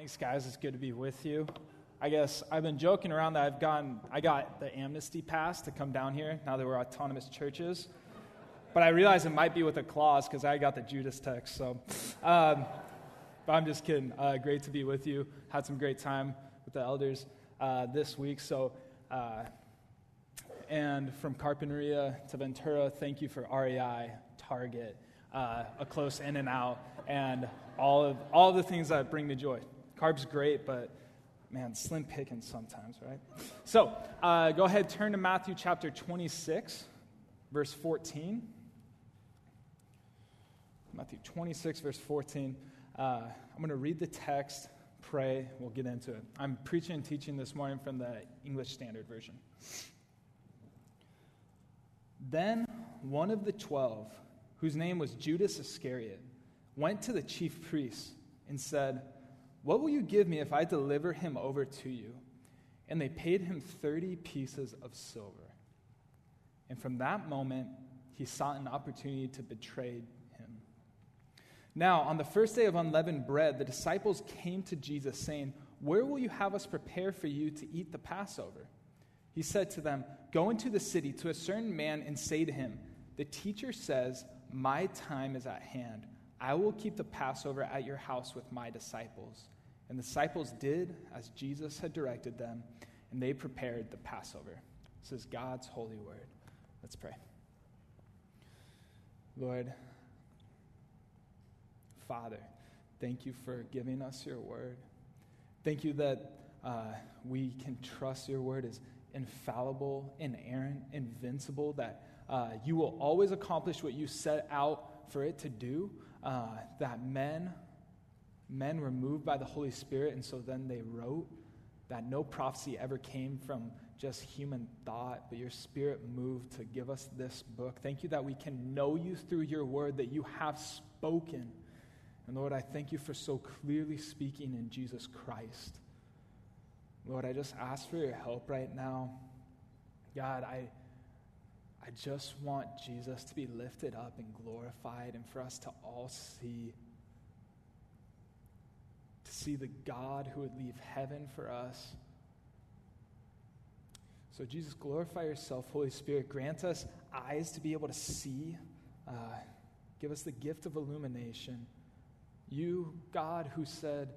Thanks, guys. It's good to be with you. I guess I've been joking around that I've gotten, I got the amnesty pass to come down here now that we're autonomous churches. But I realize it might be with a clause because I got the Judas text. So, um, but I'm just kidding. Uh, great to be with you. Had some great time with the elders uh, this week. So, uh, and from Carpinteria to Ventura, thank you for REI, Target, uh, a close In-N-Out, and all of all of the things that bring me joy. Carbs great, but man, slim pickings sometimes, right? So uh, go ahead, turn to Matthew chapter 26, verse 14. Matthew 26, verse 14. Uh, I'm going to read the text, pray, we'll get into it. I'm preaching and teaching this morning from the English Standard Version. Then one of the twelve, whose name was Judas Iscariot, went to the chief priests and said, what will you give me if I deliver him over to you? And they paid him 30 pieces of silver. And from that moment, he sought an opportunity to betray him. Now, on the first day of unleavened bread, the disciples came to Jesus, saying, Where will you have us prepare for you to eat the Passover? He said to them, Go into the city to a certain man and say to him, The teacher says, My time is at hand. I will keep the Passover at your house with my disciples. And the disciples did as Jesus had directed them, and they prepared the Passover. This is God's holy word. Let's pray. Lord, Father, thank you for giving us your word. Thank you that uh, we can trust your word is infallible, inerrant, invincible, that uh, you will always accomplish what you set out for it to do uh, that men, men were moved by the Holy Spirit, and so then they wrote that no prophecy ever came from just human thought, but your spirit moved to give us this book. Thank you that we can know you through your word, that you have spoken. And Lord, I thank you for so clearly speaking in Jesus Christ. Lord, I just ask for your help right now. God, I I just want Jesus to be lifted up and glorified and for us to all see to see the God who would leave heaven for us. So, Jesus, glorify yourself. Holy Spirit, grant us eyes to be able to see. Uh, give us the gift of illumination. You, God, who said,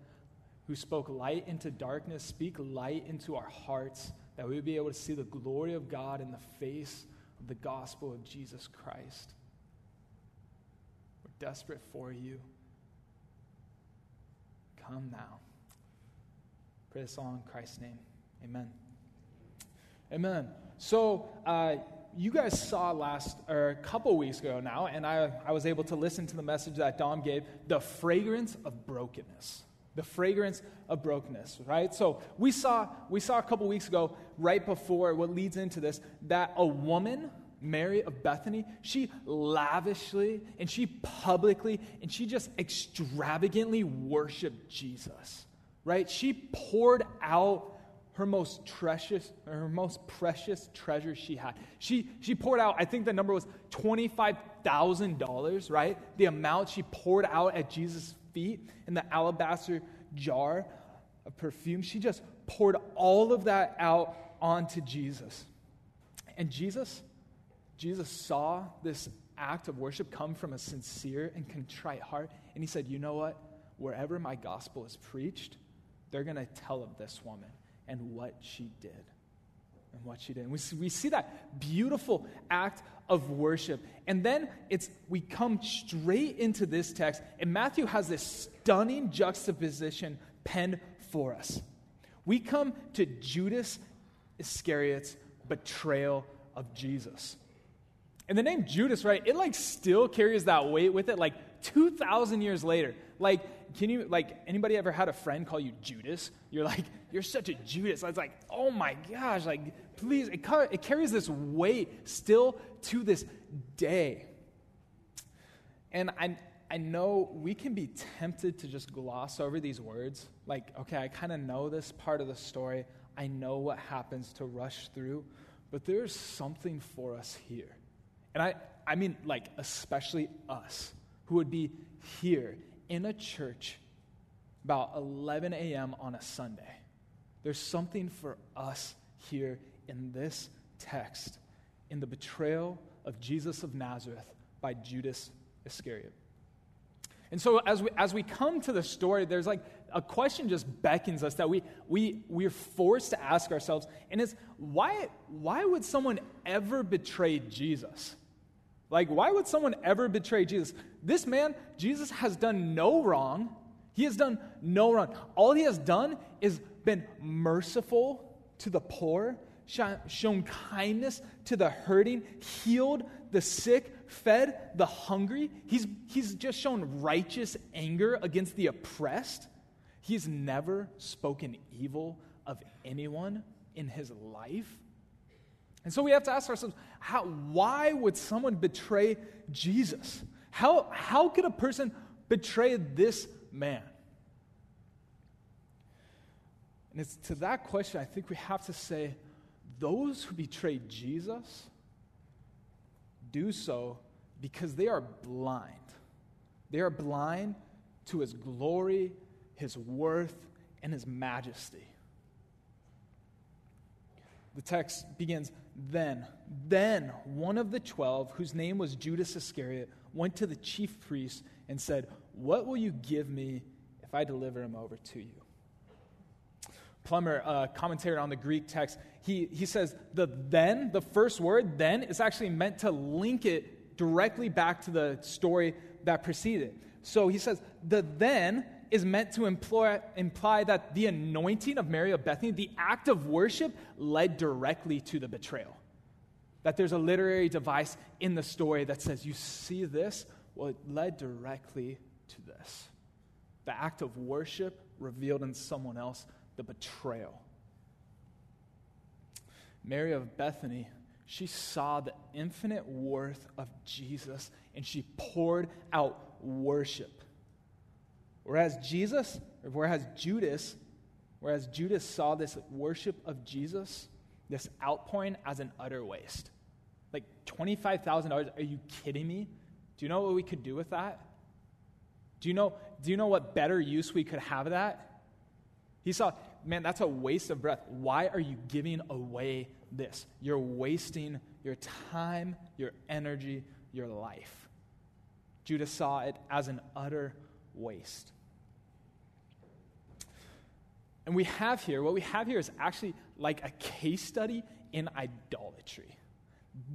who spoke light into darkness, speak light into our hearts, that we would be able to see the glory of God in the face the gospel of Jesus Christ. We're desperate for you. Come now. Pray this all in Christ's name. Amen. Amen. So, uh, you guys saw last, or a couple weeks ago now, and I, I was able to listen to the message that Dom gave the fragrance of brokenness the fragrance of brokenness right? So we saw we saw a couple weeks ago right before what leads into this that a woman mary of bethany she lavishly and she publicly and she just extravagantly worshiped jesus right? She poured out her most precious her most precious treasure she had. She she poured out i think the number was $25000 right? The amount she poured out at jesus feet in the alabaster jar of perfume. She just poured all of that out onto Jesus. And Jesus, Jesus saw this act of worship come from a sincere and contrite heart. And he said, You know what? Wherever my gospel is preached, they're going to tell of this woman and what she did and what she did. And we see, we see that beautiful act of worship. And then it's we come straight into this text, and Matthew has this stunning juxtaposition penned for us. We come to Judas Iscariot's betrayal of Jesus. And the name Judas, right, it like still carries that weight with it, like 2,000 years later. Like, can you, like, anybody ever had a friend call you Judas? You're like, you're such a Judas. It's like, oh my gosh, like, please, it, it carries this weight still to this day. And I, I know we can be tempted to just gloss over these words. Like, okay, I kind of know this part of the story. I know what happens to rush through. But there's something for us here. And I, I mean, like, especially us who would be here in a church about 11 a.m. on a Sunday. There's something for us here in this text, in the betrayal of Jesus of Nazareth by Judas Iscariot. And so as we, as we come to the story, there's like a question just beckons us that we, we, we're forced to ask ourselves, and it's why, why would someone ever betray Jesus? Like, why would someone ever betray Jesus? This man, Jesus, has done no wrong. He has done no wrong. All he has done is been merciful to the poor, shown kindness to the hurting, healed the sick, fed the hungry. He's, he's just shown righteous anger against the oppressed. He's never spoken evil of anyone in his life. And so we have to ask ourselves how, why would someone betray Jesus? How, how could a person betray this man? And it's to that question I think we have to say those who betray Jesus do so because they are blind. They are blind to his glory, his worth, and his majesty. The text begins Then, then one of the twelve, whose name was Judas Iscariot, went to the chief priests and said, What will you give me if I deliver him over to you? Plummer, uh, commentator on the Greek text, he, he says the then, the first word, then, is actually meant to link it directly back to the story that preceded. So he says the then is meant to imply, imply that the anointing of Mary of Bethany, the act of worship, led directly to the betrayal. That there's a literary device in the story that says, You see this? Well, it led directly to this. The act of worship revealed in someone else the betrayal. Mary of Bethany, she saw the infinite worth of Jesus and she poured out worship. Whereas Jesus, whereas Judas, whereas Judas saw this worship of Jesus, this outpouring as an utter waste. Like $25,000, are you kidding me? Do you know what we could do with that? Do you know, do you know what better use we could have of that? He saw, man, that's a waste of breath. Why are you giving away this? You're wasting your time, your energy, your life. Judas saw it as an utter waste. And we have here, what we have here is actually like a case study in idolatry.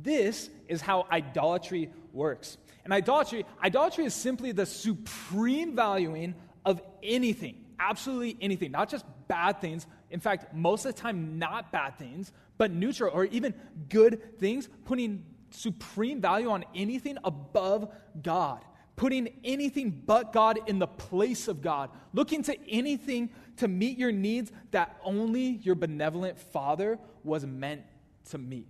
This is how idolatry works. And idolatry, idolatry is simply the supreme valuing of anything absolutely anything, not just bad things. In fact, most of the time, not bad things, but neutral or even good things, putting supreme value on anything above God, putting anything but God in the place of God, looking to anything to meet your needs that only your benevolent Father was meant to meet.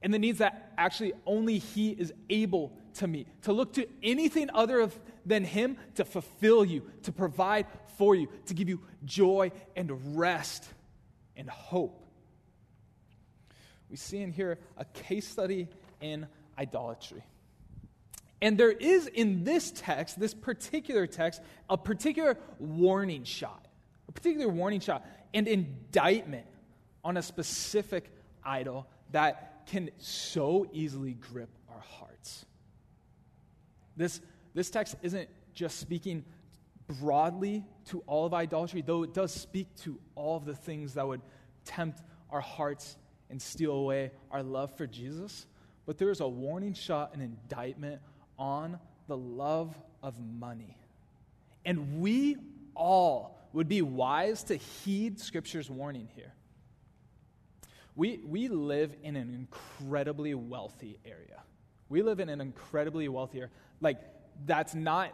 And the needs that actually only He is able to meet. To look to anything other than Him to fulfill you, to provide for you, to give you joy and rest and hope. We see in here a case study in idolatry. And there is in this text, this particular text, a particular warning shot, a particular warning shot and indictment on a specific idol that can so easily grip our hearts. This, this text isn't just speaking broadly to all of idolatry, though it does speak to all of the things that would tempt our hearts and steal away our love for Jesus. But there is a warning shot, an indictment on the love of money. And we all would be wise to heed Scripture's warning here. We, we live in an incredibly wealthy area. We live in an incredibly wealthy area. Like, that's not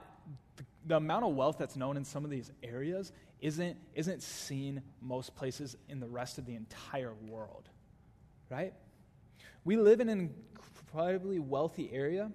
the amount of wealth that's known in some of these areas isn't, isn't seen most places in the rest of the entire world, right? We live in an incredibly wealthy area,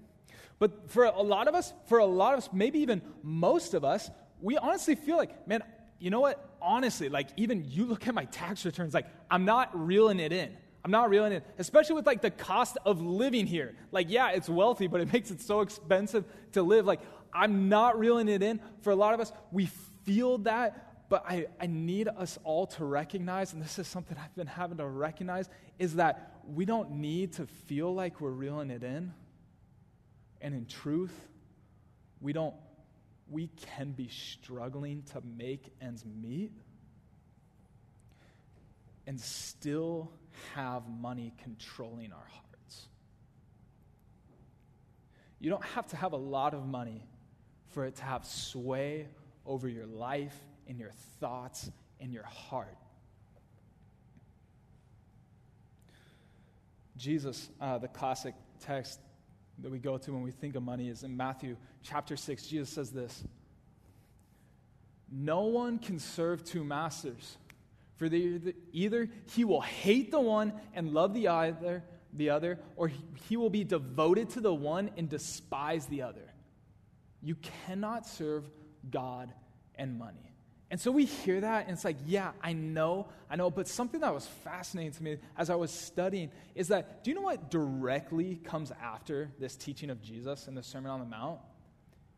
but for a lot of us, for a lot of us, maybe even most of us, we honestly feel like, man, you know what? Honestly, like even you look at my tax returns, like I'm not reeling it in. I'm not reeling it, especially with like the cost of living here. Like, yeah, it's wealthy, but it makes it so expensive to live. Like, I'm not reeling it in. For a lot of us, we feel that, but I, I need us all to recognize, and this is something I've been having to recognize, is that we don't need to feel like we're reeling it in. And in truth, we don't we can be struggling to make ends meet and still have money controlling our hearts. You don't have to have a lot of money for it to have sway over your life and your thoughts and your heart. Jesus, uh, the classic text that we go to when we think of money is in Matthew chapter 6. Jesus says this No one can serve two masters, for the, either he will hate the one and love the other, the other, or he, he will be devoted to the one and despise the other. You cannot serve God and money. And so we hear that, and it's like, yeah, I know, I know. But something that was fascinating to me as I was studying is that, do you know what directly comes after this teaching of Jesus in the Sermon on the Mount?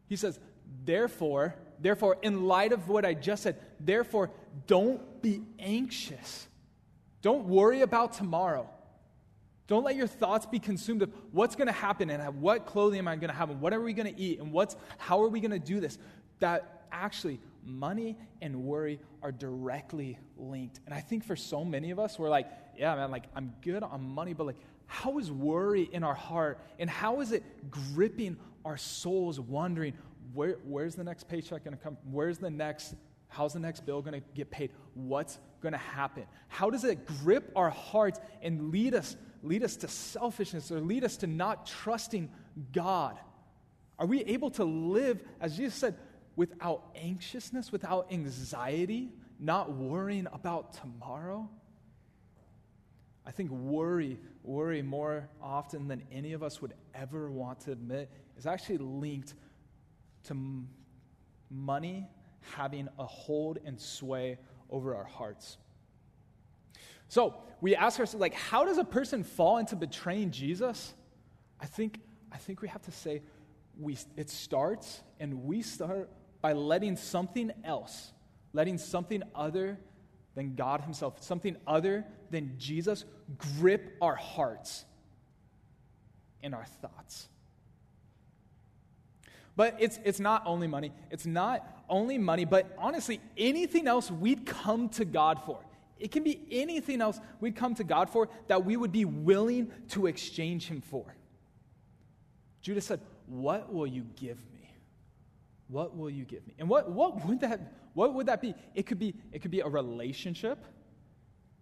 He says, therefore, therefore, in light of what I just said, therefore, don't be anxious. Don't worry about tomorrow. Don't let your thoughts be consumed of what's going to happen and what clothing am I going to have and what are we going to eat and what's, how are we going to do this. That actually money and worry are directly linked. And I think for so many of us, we're like, yeah, man, like I'm good on money, but like, how is worry in our heart and how is it gripping our souls, wondering, where, where's the next paycheck going to come? Where's the next, how's the next bill going to get paid? What's going to happen? How does it grip our hearts and lead us, lead us to selfishness or lead us to not trusting God? Are we able to live, as Jesus said, without anxiousness, without anxiety, not worrying about tomorrow. I think worry, worry more often than any of us would ever want to admit, is actually linked to m- money having a hold and sway over our hearts. So we ask ourselves, like, how does a person fall into betraying Jesus? I think, I think we have to say we, it starts, and we start by letting something else, letting something other than God Himself, something other than Jesus, grip our hearts and our thoughts. But it's, it's not only money. It's not only money, but honestly, anything else we'd come to God for. It can be anything else we'd come to God for that we would be willing to exchange Him for. Judas said, What will you give me? What will you give me? And what, what, would that, what would that be? It could be, it could be a relationship.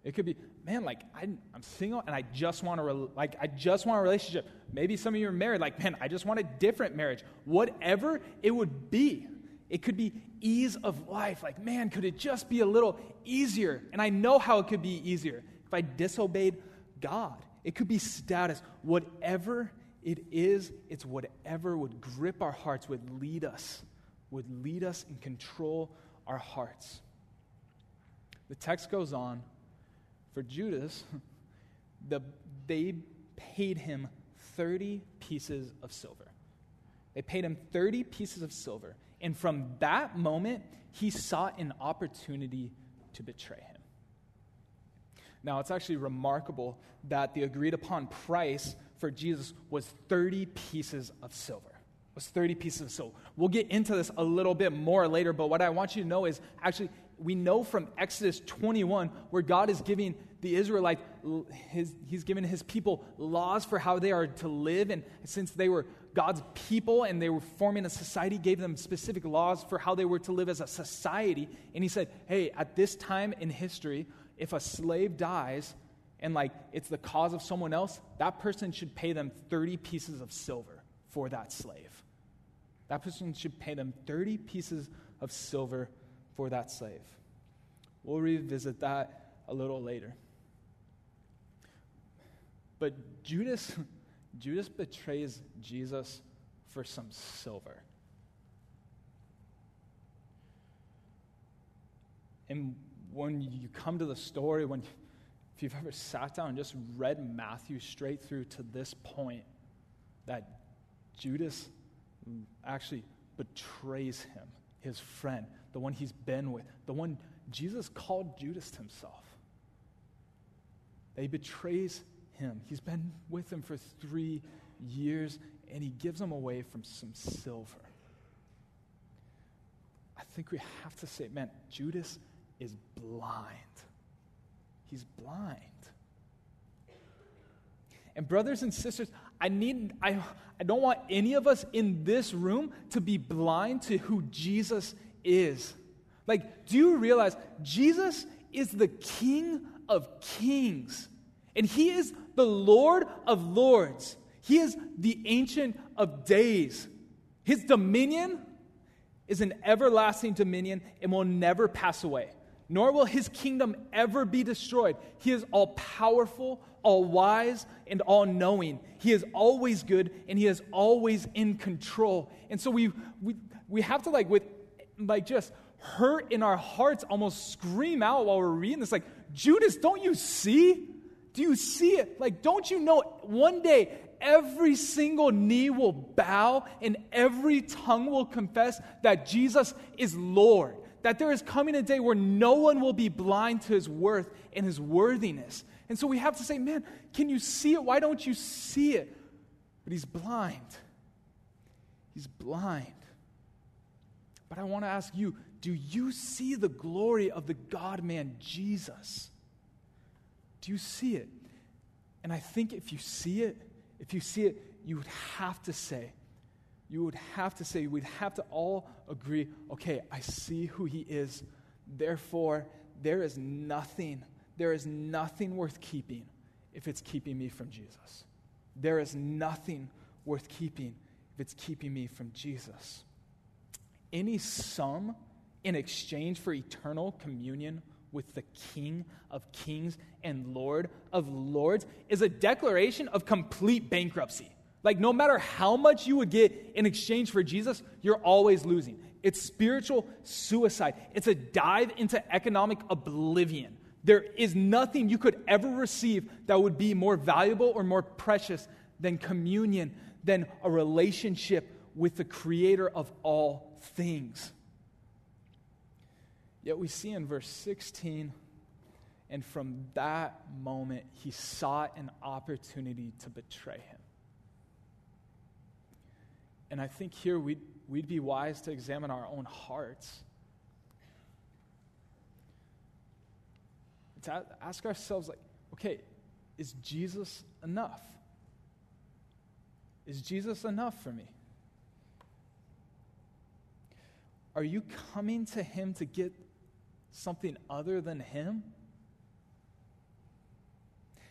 It could be, man, like I, am single and I just want a like I just want a relationship. Maybe some of you are married, like man, I just want a different marriage. Whatever it would be, it could be ease of life. Like man, could it just be a little easier? And I know how it could be easier if I disobeyed God. It could be status. Whatever it is, it's whatever would grip our hearts, would lead us would lead us and control our hearts. The text goes on for Judas, the, they paid him 30 pieces of silver. They paid him 30 pieces of silver. And from that moment, he sought an opportunity to betray him. Now, it's actually remarkable that the agreed upon price for Jesus was 30 pieces of silver was 30 pieces of silver. We'll get into this a little bit more later, but what I want you to know is actually, we know from Exodus 21 where God is giving the Israelites, his, he's given his people laws for how they are to live. And since they were God's people and they were forming a society, gave them specific laws for how they were to live as a society. And he said, hey, at this time in history, if a slave dies, and like it's the cause of someone else, that person should pay them 30 pieces of silver for that slave. That person should pay them 30 pieces of silver for that slave. We'll revisit that a little later. But Judas, Judas betrays Jesus for some silver. And when you come to the story, when if you've ever sat down and just read Matthew straight through to this point, that Judas actually betrays him his friend, the one he's been with, the one Jesus called Judas himself. He betrays him. He's been with him for three years, and he gives him away from some silver. I think we have to say, man, Judas is blind. He's blind. And, brothers and sisters, I, need, I, I don't want any of us in this room to be blind to who Jesus is. Like, do you realize Jesus is the King of kings? And He is the Lord of lords. He is the Ancient of Days. His dominion is an everlasting dominion and will never pass away, nor will his kingdom ever be destroyed. He is all powerful, all wise, and all knowing. He is always good and he is always in control. And so we, we, we have to, like, with, like, just hurt in our hearts, almost scream out while we're reading this, like, Judas, don't you see? Do you see it? Like, don't you know one day every single knee will bow and every tongue will confess that Jesus is Lord. That there is coming a day where no one will be blind to his worth and his worthiness. And so we have to say, man, can you see it? Why don't you see it? But he's blind. He's blind. But I want to ask you do you see the glory of the God man Jesus? Do you see it? And I think if you see it, if you see it, you would have to say, you would have to say, we'd have to all agree, okay, I see who he is. Therefore, there is nothing, there is nothing worth keeping if it's keeping me from Jesus. There is nothing worth keeping if it's keeping me from Jesus. Any sum in exchange for eternal communion with the King of kings and Lord of lords is a declaration of complete bankruptcy. Like, no matter how much you would get in exchange for Jesus, you're always losing. It's spiritual suicide, it's a dive into economic oblivion. There is nothing you could ever receive that would be more valuable or more precious than communion, than a relationship with the creator of all things. Yet we see in verse 16, and from that moment, he sought an opportunity to betray him. And I think here we'd, we'd be wise to examine our own hearts. To ask ourselves, like, okay, is Jesus enough? Is Jesus enough for me? Are you coming to him to get something other than Him?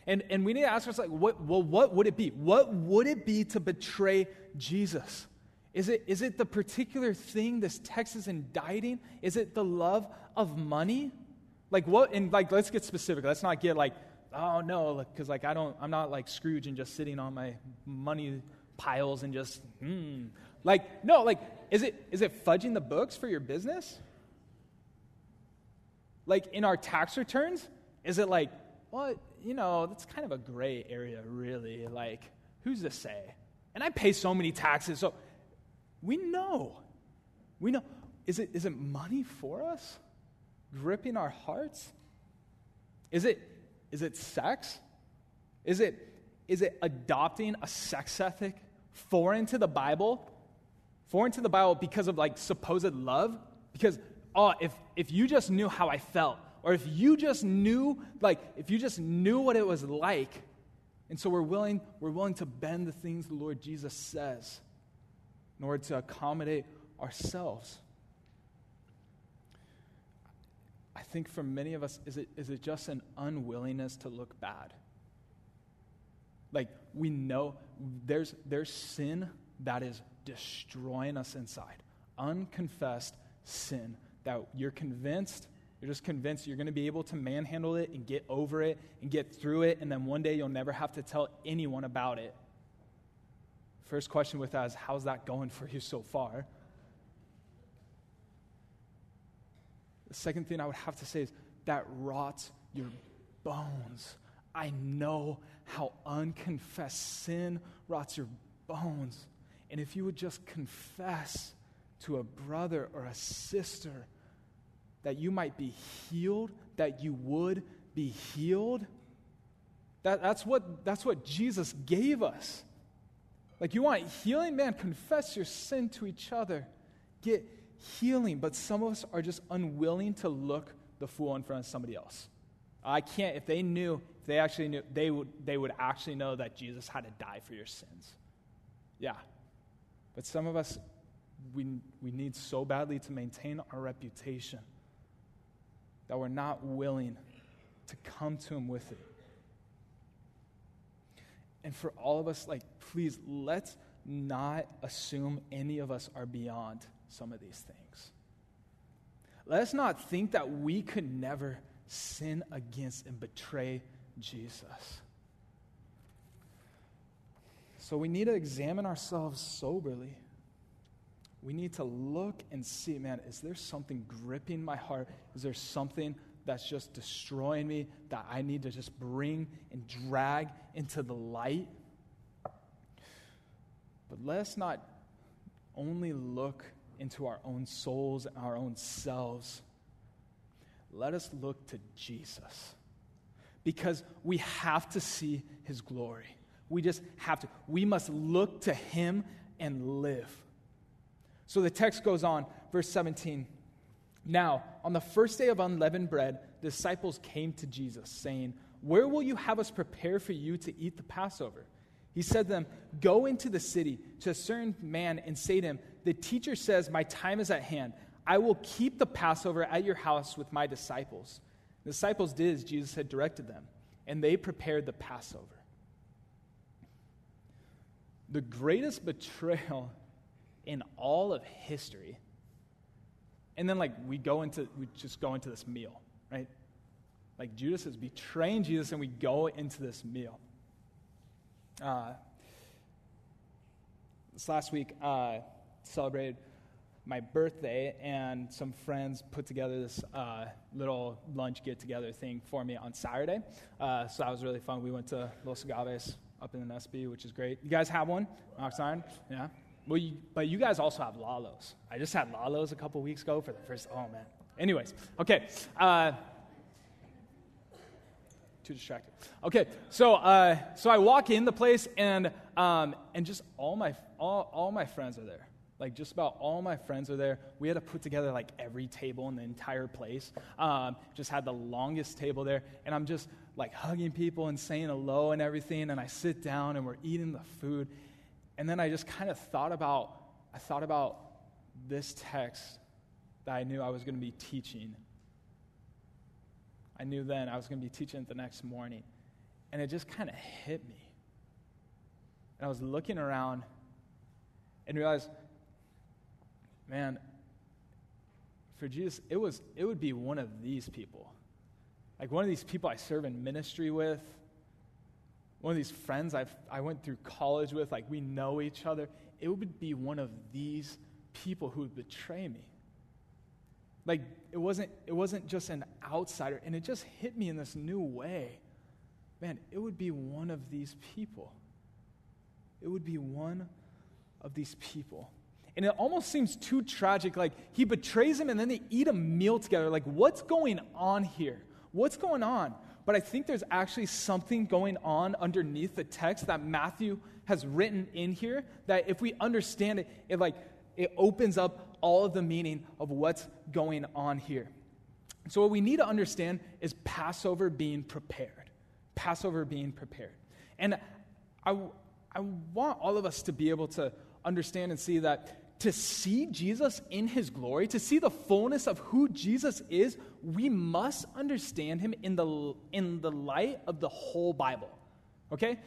And, and we need to ask ourselves, like, what, well, what would it be? What would it be to betray Jesus? Is it, is it the particular thing this text is indicting? Is it the love of money? Like what, and like, let's get specific. Let's not get like, oh no, because like I don't, I'm not like Scrooge and just sitting on my money piles and just, hmm. Like, no, like, is it, is it fudging the books for your business? Like in our tax returns, is it like, well, you know, that's kind of a gray area, really. Like, who's to say? And I pay so many taxes, so we know. We know. Is it, is it money for us? Gripping our hearts? Is it, is it sex? Is it, is it adopting a sex ethic foreign to the Bible? Foreign to the Bible because of like supposed love? Because oh, if, if you just knew how I felt, or if you just knew, like, if you just knew what it was like, and so we're willing, we're willing to bend the things the Lord Jesus says in order to accommodate ourselves. I think for many of us, is it, is it just an unwillingness to look bad? Like, we know there's, there's sin that is destroying us inside, unconfessed sin that you're convinced, you're just convinced you're going to be able to manhandle it and get over it and get through it, and then one day you'll never have to tell anyone about it. First question with that is how's that going for you so far? The second thing I would have to say is that rots your bones. I know how unconfessed sin rots your bones. And if you would just confess to a brother or a sister that you might be healed, that you would be healed. That, that's, what, that's what Jesus gave us. Like, you want healing? Man, confess your sin to each other. Get healing. But some of us are just unwilling to look the fool in front of somebody else. I can't, if they knew, if they actually knew, they would, they would actually know that Jesus had to die for your sins. Yeah. But some of us, we, we need so badly to maintain our reputation that we're not willing to come to Him with it. And for all of us, like, please, let's not assume any of us are beyond some of these things. Let us not think that we could never sin against and betray Jesus. So we need to examine ourselves soberly. We need to look and see, man, is there something gripping my heart? Is there something that's just destroying me that I need to just bring and drag into the light? But let's not only look into our own souls and our own selves. Let us look to Jesus because we have to see his glory. We just have to. We must look to him and live. So the text goes on, verse 17. Now, on the first day of unleavened bread, disciples came to Jesus, saying, Where will you have us prepare for you to eat the Passover? He said to them, Go into the city to a certain man and say to him, The teacher says, My time is at hand. I will keep the Passover at your house with my disciples. The disciples did as Jesus had directed them, and they prepared the Passover. The greatest betrayal in all of history. And then, like, we go into, we just go into this meal, right? Like, Judas is betraying Jesus, and we go into this meal. Uh, this last week, uh, celebrated my birthday, and some friends put together this uh, little lunch get together thing for me on Saturday. Uh, so that was really fun. We went to Los Agaves up in the SB, which is great. You guys have one? Oxnard? Yeah? Well, you, but you guys also have Lalo's. I just had Lalo's a couple weeks ago for the first. Oh man. Anyways, okay. Uh, too distracted. Okay, so uh, so I walk in the place and um, and just all my all, all my friends are there. Like just about all my friends are there. We had to put together like every table in the entire place. Um, just had the longest table there, and I'm just like hugging people and saying hello and everything. And I sit down and we're eating the food, and then I just kind of thought about I thought about this text that I knew I was going to be teaching I knew then I was going to be teaching it the next morning. And it just kind of hit me. And I was looking around and realized, man, for Jesus, it, was, it would be one of these people. Like one of these people I serve in ministry with, one of these friends I've, I went through college with, like we know each other. It would be one of these people who would betray me. Like it wasn't it wasn't just an outsider and it just hit me in this new way. Man, it would be one of these people. It would be one of these people. And it almost seems too tragic. Like he betrays him and then they eat a meal together. Like, what's going on here? What's going on? But I think there's actually something going on underneath the text that Matthew has written in here that if we understand it, it like it opens up all of the meaning of what's going on here. So, what we need to understand is Passover being prepared. Passover being prepared. And I, I want all of us to be able to understand and see that to see Jesus in his glory, to see the fullness of who Jesus is, we must understand him in the, in the light of the whole Bible. Okay?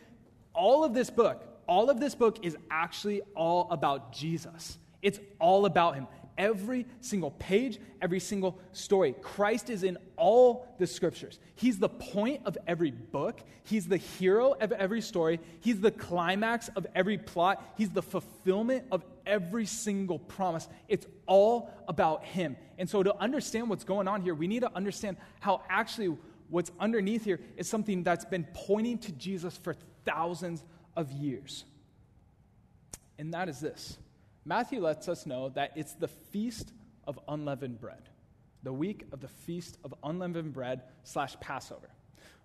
All of this book, all of this book is actually all about Jesus. It's all about him. Every single page, every single story. Christ is in all the scriptures. He's the point of every book. He's the hero of every story. He's the climax of every plot. He's the fulfillment of every single promise. It's all about him. And so, to understand what's going on here, we need to understand how actually what's underneath here is something that's been pointing to Jesus for thousands of years. And that is this Matthew lets us know that it's the feast of unleavened bread, the week of the feast of unleavened bread slash Passover.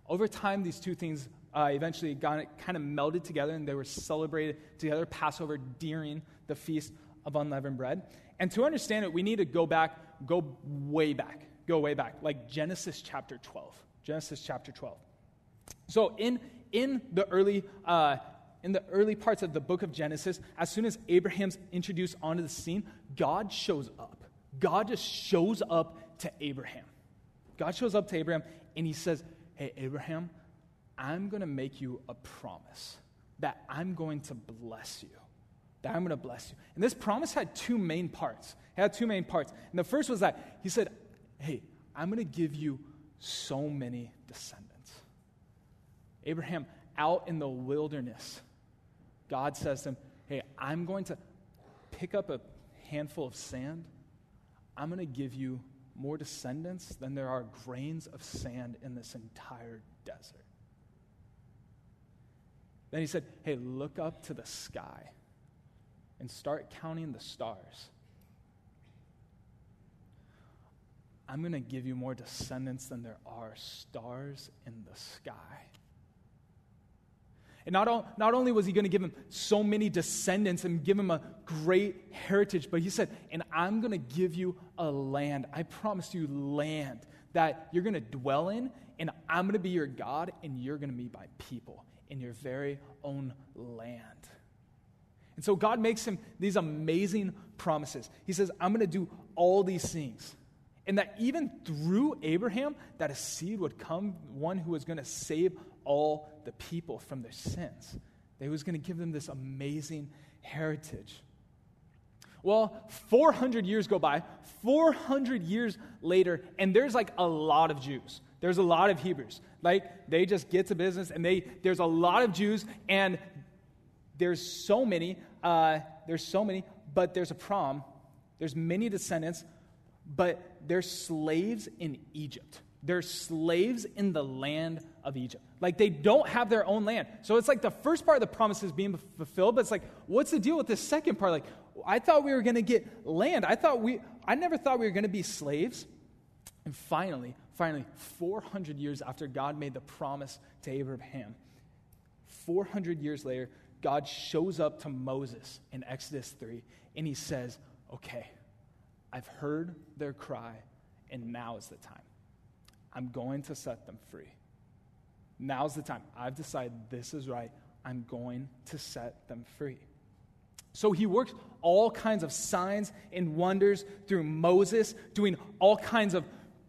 Over time, these two things uh, eventually got kind of melded together and they were celebrated together, Passover during the feast of unleavened bread. And to understand it, we need to go back, go way back, go way back, like Genesis chapter 12. Genesis chapter 12. So in, in the early uh, in the early parts of the book of Genesis, as soon as Abraham's introduced onto the scene, God shows up. God just shows up to Abraham. God shows up to Abraham and he says, Hey, Abraham, I'm going to make you a promise that I'm going to bless you. That I'm going to bless you. And this promise had two main parts. It had two main parts. And the first was that he said, Hey, I'm going to give you so many descendants. Abraham, out in the wilderness, God says to him, Hey, I'm going to pick up a handful of sand. I'm going to give you more descendants than there are grains of sand in this entire desert. Then he said, Hey, look up to the sky and start counting the stars. I'm going to give you more descendants than there are stars in the sky. And not, not only was he going to give him so many descendants and give him a great heritage, but he said, And I'm going to give you a land. I promise you land that you're going to dwell in, and I'm going to be your God, and you're going to be my people in your very own land. And so God makes him these amazing promises. He says, I'm going to do all these things. And that even through Abraham, that a seed would come, one who was going to save all the people from their sins. He was going to give them this amazing heritage. Well, 400 years go by, 400 years later, and there's like a lot of Jews. There's a lot of Hebrews. Like, they just get to business, and they, there's a lot of Jews, and there's so many, uh, there's so many, but there's a problem. There's many descendants, but they're slaves in Egypt. They're slaves in the land of Egypt. Like they don't have their own land. So it's like the first part of the promise is being fulfilled, but it's like, what's the deal with the second part? Like, I thought we were going to get land. I thought we, I never thought we were going to be slaves. And finally, finally, 400 years after God made the promise to Abraham, 400 years later, God shows up to Moses in Exodus 3 and he says, Okay, I've heard their cry, and now is the time. I'm going to set them free. Now's the time. I've decided this is right. I'm going to set them free. So he works all kinds of signs and wonders through Moses, doing all kinds of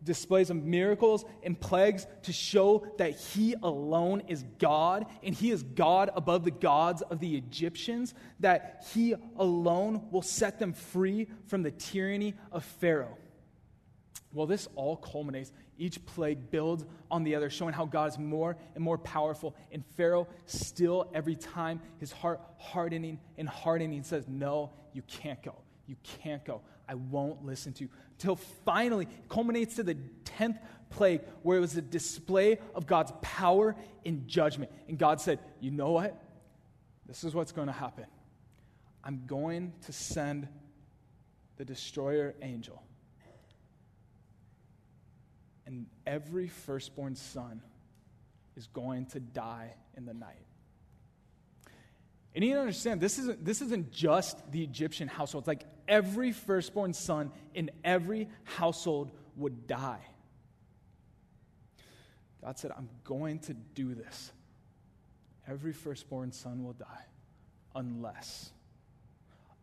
displays of miracles and plagues to show that he alone is God and he is God above the gods of the Egyptians, that he alone will set them free from the tyranny of Pharaoh. Well, this all culminates each plague builds on the other, showing how God is more and more powerful. And Pharaoh, still every time, his heart hardening and hardening, says, No, you can't go. You can't go. I won't listen to you. Till finally, it culminates to the 10th plague, where it was a display of God's power in judgment. And God said, You know what? This is what's going to happen. I'm going to send the destroyer angel and every firstborn son is going to die in the night. And you need to understand, this isn't, this isn't just the Egyptian household. It's like every firstborn son in every household would die. God said, I'm going to do this. Every firstborn son will die unless,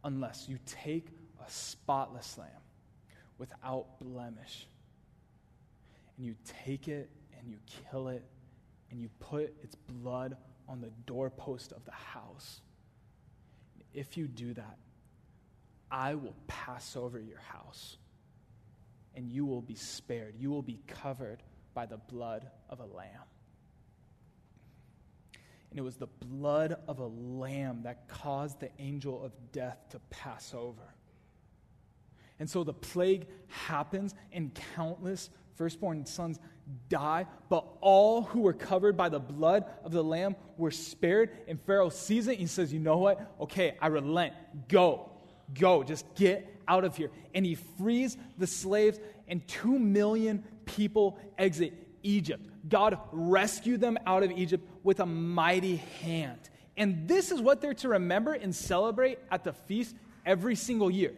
unless you take a spotless lamb without blemish and you take it and you kill it and you put its blood on the doorpost of the house. If you do that, I will pass over your house and you will be spared. You will be covered by the blood of a lamb. And it was the blood of a lamb that caused the angel of death to pass over. And so the plague happens, and countless firstborn sons die, but all who were covered by the blood of the Lamb were spared. And Pharaoh sees it he says, You know what? Okay, I relent. Go. go, just get out of here. And he frees the slaves, and two million people exit Egypt. God rescued them out of Egypt with a mighty hand. And this is what they're to remember and celebrate at the feast every single year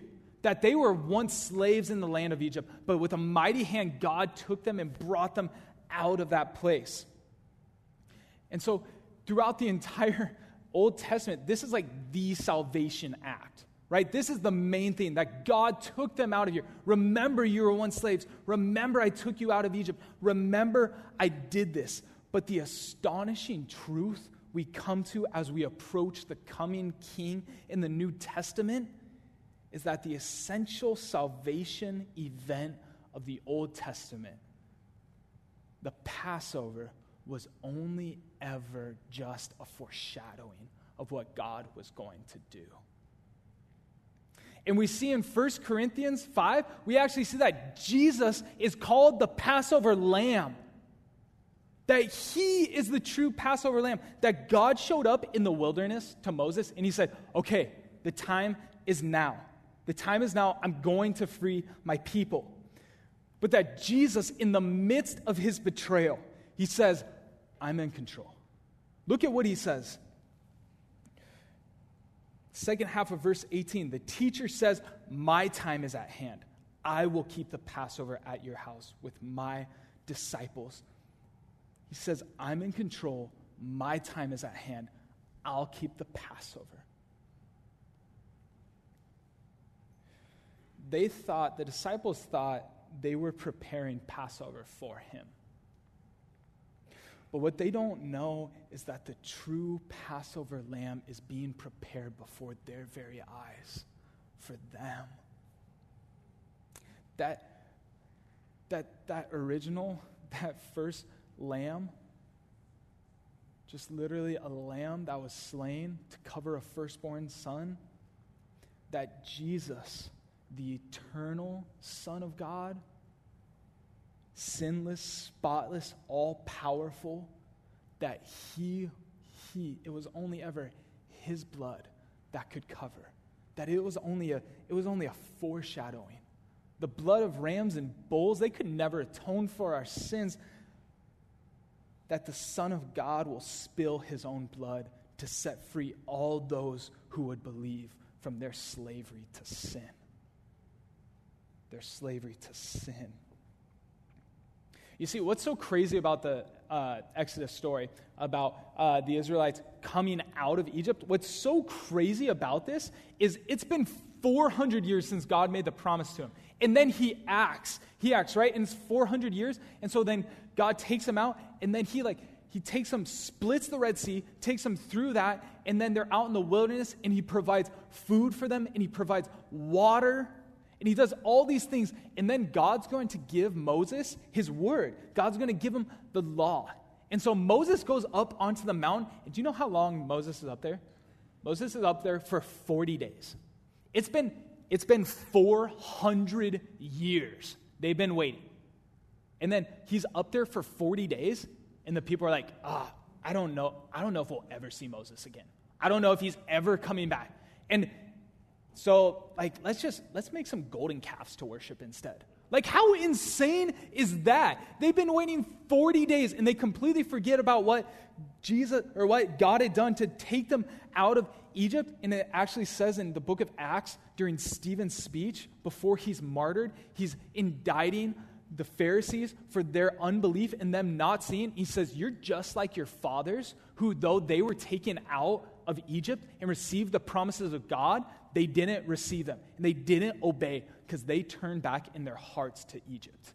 that they were once slaves in the land of Egypt, but with a mighty hand, God took them and brought them out of that place. And so, throughout the entire Old Testament, this is like the salvation act, right? This is the main thing that God took them out of here. Remember, you were once slaves. Remember, I took you out of Egypt. Remember, I did this. But the astonishing truth we come to as we approach the coming King in the New Testament is that the essential salvation event of the Old Testament, the Passover, was only ever just a foreshadowing of what God was going to do. And we see in 1 Corinthians 5, we actually see that Jesus is called the Passover lamb. That he is the true Passover lamb. That God showed up in the wilderness to Moses and he said, Okay, the time is now. The time is now. I'm going to free my people. But that Jesus, in the midst of his betrayal, he says, I'm in control. Look at what he says. Second half of verse 18 the teacher says, My time is at hand. I will keep the Passover at your house with my disciples. He says, I'm in control. My time is at hand. I'll keep the Passover. They thought, the disciples thought they were preparing Passover for him. But what they don't know is that the true Passover lamb is being prepared before their very eyes for them. That, that, that original, that first lamb, just literally a lamb that was slain to cover a firstborn son, that Jesus, the eternal Son of God, sinless, spotless, all powerful, that he, he, it was only ever his blood that could cover. That it was only a, it was only a foreshadowing. The blood of rams and bulls, they could never atone for our sins. That the Son of God will spill his own blood to set free all those who would believe from their slavery to sin. Their slavery to sin. You see, what's so crazy about the uh, Exodus story about uh, the Israelites coming out of Egypt? What's so crazy about this is it's been 400 years since God made the promise to him. And then he acts. He acts, right? And it's 400 years. And so then God takes them out, and then he, like, he takes them, splits the Red Sea, takes them through that, and then they're out in the wilderness, and he provides food for them, and he provides water and he does all these things, and then God's going to give Moses his word. God's going to give him the law. And so Moses goes up onto the mountain. And do you know how long Moses is up there? Moses is up there for 40 days. It's been, it's been 400 years they've been waiting. And then he's up there for 40 days, and the people are like, ah, I don't know. I don't know if we'll ever see Moses again. I don't know if he's ever coming back. And so, like, let's just let's make some golden calves to worship instead. Like, how insane is that? They've been waiting 40 days and they completely forget about what Jesus or what God had done to take them out of Egypt. And it actually says in the book of Acts during Stephen's speech, before he's martyred, he's indicting the Pharisees for their unbelief and them not seeing. He says, You're just like your fathers, who, though they were taken out of Egypt and received the promises of God, they didn't receive them and they didn't obey because they turned back in their hearts to Egypt.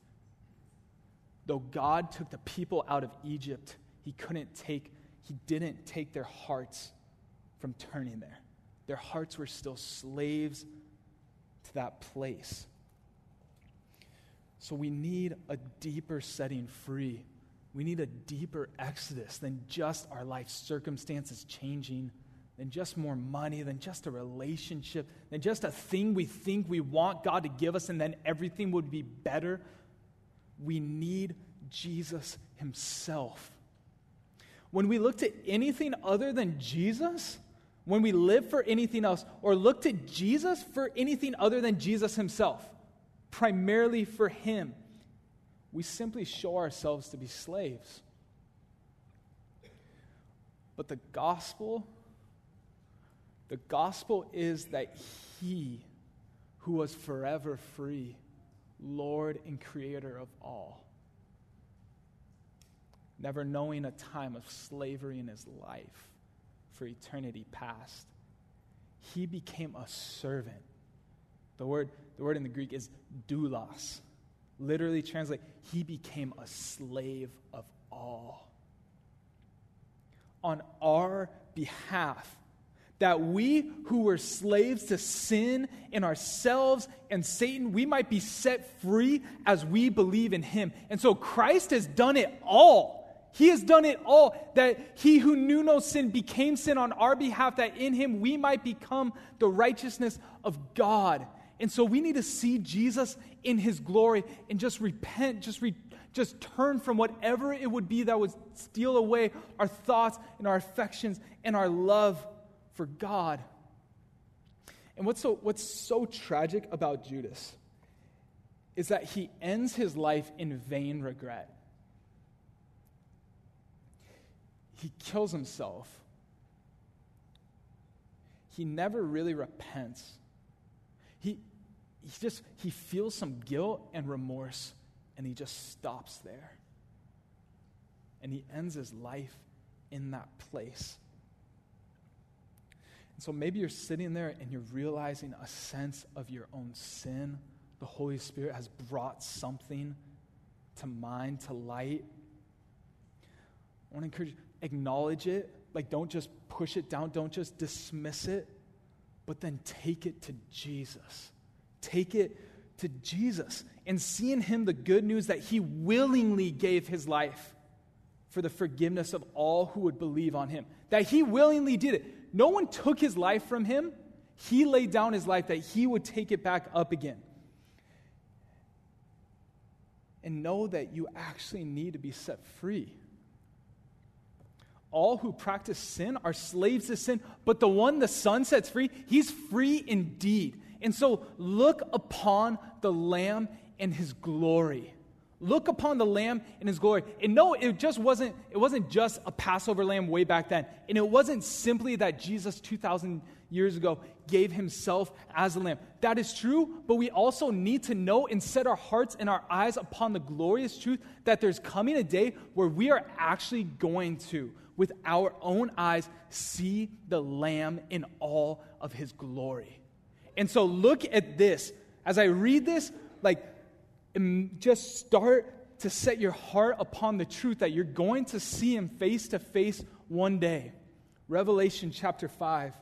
Though God took the people out of Egypt, he couldn't take, he didn't take their hearts from turning there. Their hearts were still slaves to that place. So we need a deeper setting free. We need a deeper exodus than just our life circumstances changing than just more money, than just a relationship, than just a thing we think we want God to give us and then everything would be better. We need Jesus Himself. When we look to anything other than Jesus, when we live for anything else or look to Jesus for anything other than Jesus himself, primarily for him, we simply show ourselves to be slaves. But the gospel, the gospel is that he who was forever free, Lord and creator of all, never knowing a time of slavery in his life for eternity past, he became a servant. The word, the word in the Greek is doulos. Literally translate, he became a slave of all. On our behalf, that we who were slaves to sin in ourselves and Satan, we might be set free as we believe in him. And so Christ has done it all. He has done it all, that he who knew no sin became sin on our behalf, that in him we might become the righteousness of God. And so we need to see Jesus in his glory and just repent, just, re, just turn from whatever it would be that would steal away our thoughts and our affections and our love for God. And what's so, what's so tragic about Judas is that he ends his life in vain regret. he kills himself. He never really repents. He, he just he feels some guilt and remorse and he just stops there. And he ends his life in that place. And so maybe you're sitting there and you're realizing a sense of your own sin. The Holy Spirit has brought something to mind, to light. I want to encourage you acknowledge it. Like, don't just push it down, don't just dismiss it, but then take it to Jesus. Take it to Jesus and see in him the good news that he willingly gave his life for the forgiveness of all who would believe on him. That he willingly did it. No one took his life from him. He laid down his life that he would take it back up again. And know that you actually need to be set free all who practice sin are slaves to sin, but the one the Son sets free, he's free indeed. And so look upon the Lamb and his glory. Look upon the Lamb in his glory. And no, it just wasn't, it wasn't just a Passover lamb way back then. And it wasn't simply that Jesus 2,000 years ago gave himself as a lamb. That is true, but we also need to know and set our hearts and our eyes upon the glorious truth that there's coming a day where we are actually going to with our own eyes see the Lamb in all of his glory. And so look at this. As I read this, like, just start to set your heart upon the truth that you're going to see him face to face one day. Revelation chapter 5.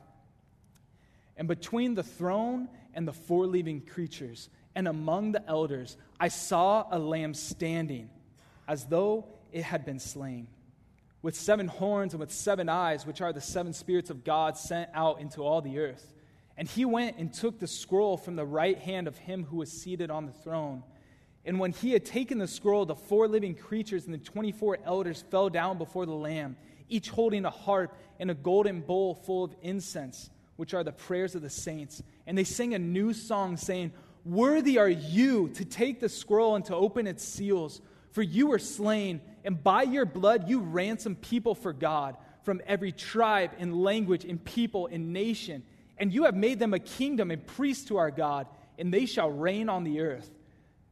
And between the throne and the four living creatures, and among the elders, I saw a lamb standing as though it had been slain with seven horns and with seven eyes, which are the seven spirits of God sent out into all the earth. And he went and took the scroll from the right hand of him who was seated on the throne. And when he had taken the scroll, the four living creatures and the 24 elders fell down before the Lamb, each holding a harp and a golden bowl full of incense, which are the prayers of the saints. And they sang a new song, saying, Worthy are you to take the scroll and to open its seals, for you were slain and by your blood you ransomed people for God from every tribe and language and people and nation. And you have made them a kingdom and priests to our God, and they shall reign on the earth.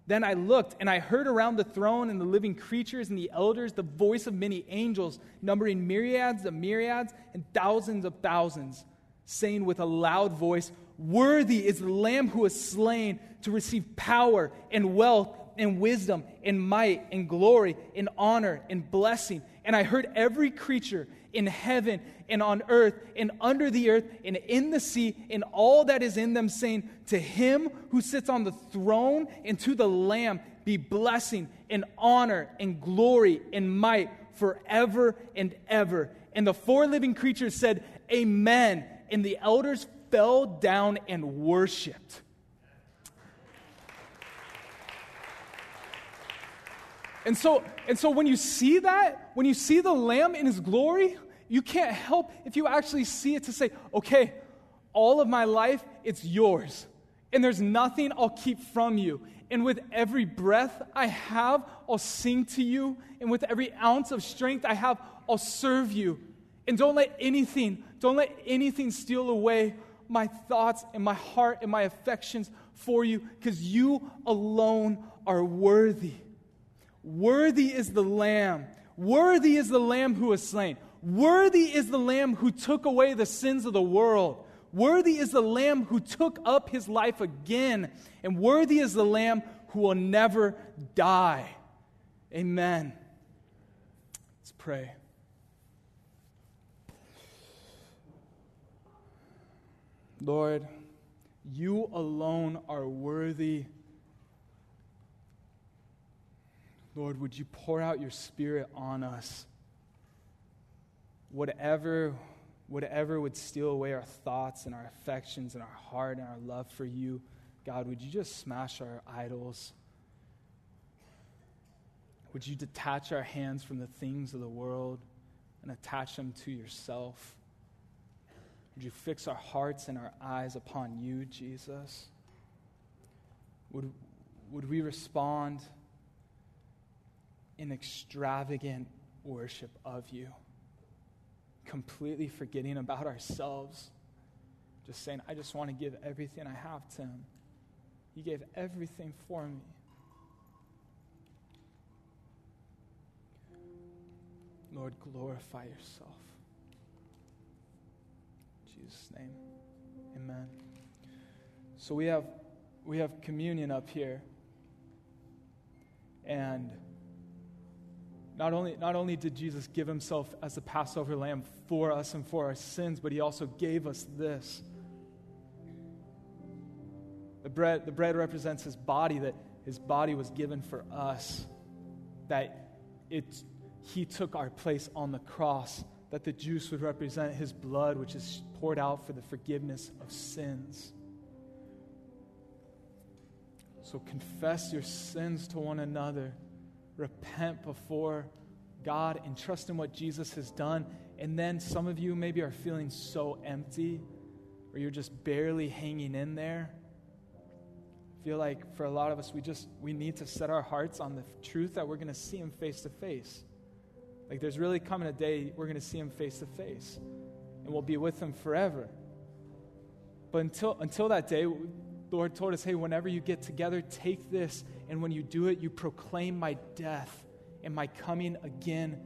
Then I looked, and I heard around the throne and the living creatures and the elders the voice of many angels, numbering myriads of myriads and thousands of thousands, saying with a loud voice, Worthy is the Lamb who was slain to receive power and wealth and wisdom and might and glory and honor and blessing. And I heard every creature in heaven and on earth and under the earth and in the sea and all that is in them saying, To him who sits on the throne and to the Lamb be blessing and honor and glory and might forever and ever. And the four living creatures said, Amen. And the elders fell down and worshiped. And so, and so when you see that, when you see the Lamb in his glory, you can't help if you actually see it to say, okay, all of my life, it's yours. And there's nothing I'll keep from you. And with every breath I have, I'll sing to you. And with every ounce of strength I have, I'll serve you. And don't let anything, don't let anything steal away my thoughts and my heart and my affections for you, because you alone are worthy. Worthy is the Lamb. Worthy is the Lamb who was slain. Worthy is the Lamb who took away the sins of the world. Worthy is the Lamb who took up his life again. And worthy is the Lamb who will never die. Amen. Let's pray. Lord, you alone are worthy. Lord, would you pour out your Spirit on us? Whatever, whatever would steal away our thoughts and our affections and our heart and our love for you, God, would you just smash our idols? Would you detach our hands from the things of the world and attach them to yourself? Would you fix our hearts and our eyes upon you, Jesus? Would, would we respond in extravagant worship of you, completely forgetting about ourselves, just saying, I just want to give everything I have to Him. He gave everything for me. Lord, glorify yourself. In Jesus' name. Amen. So we have we have communion up here. And not only, not only did Jesus give himself as the Passover lamb for us and for our sins, but he also gave us this. The bread, the bread represents his body, that his body was given for us, that it, he took our place on the cross that the juice would represent his blood, which is poured out for the forgiveness of sins. So confess your sins to one another, repent before God, and trust in what Jesus has done. And then some of you maybe are feeling so empty, or you're just barely hanging in there. I feel like for a lot of us, we just we need to set our hearts on the truth that we're going to see Him face to face. Like there's really coming a day we're going to see him face to face and we'll be with him forever. But until, until that day, the Lord told us, hey, whenever you get together, take this, and when you do it, you proclaim my death and my coming again.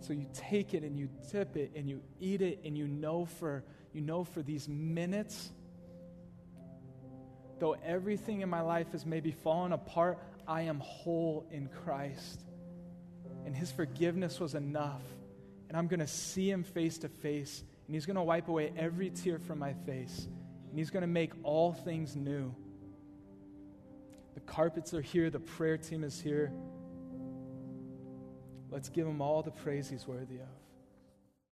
So you take it and you dip it and you eat it, and you know for you know for these minutes, though everything in my life has maybe fallen apart, I am whole in Christ and his forgiveness was enough. And I'm going to see him face to face, and he's going to wipe away every tear from my face, and he's going to make all things new. Carpets are here, the prayer team is here. Let's give him all the praise he's worthy of.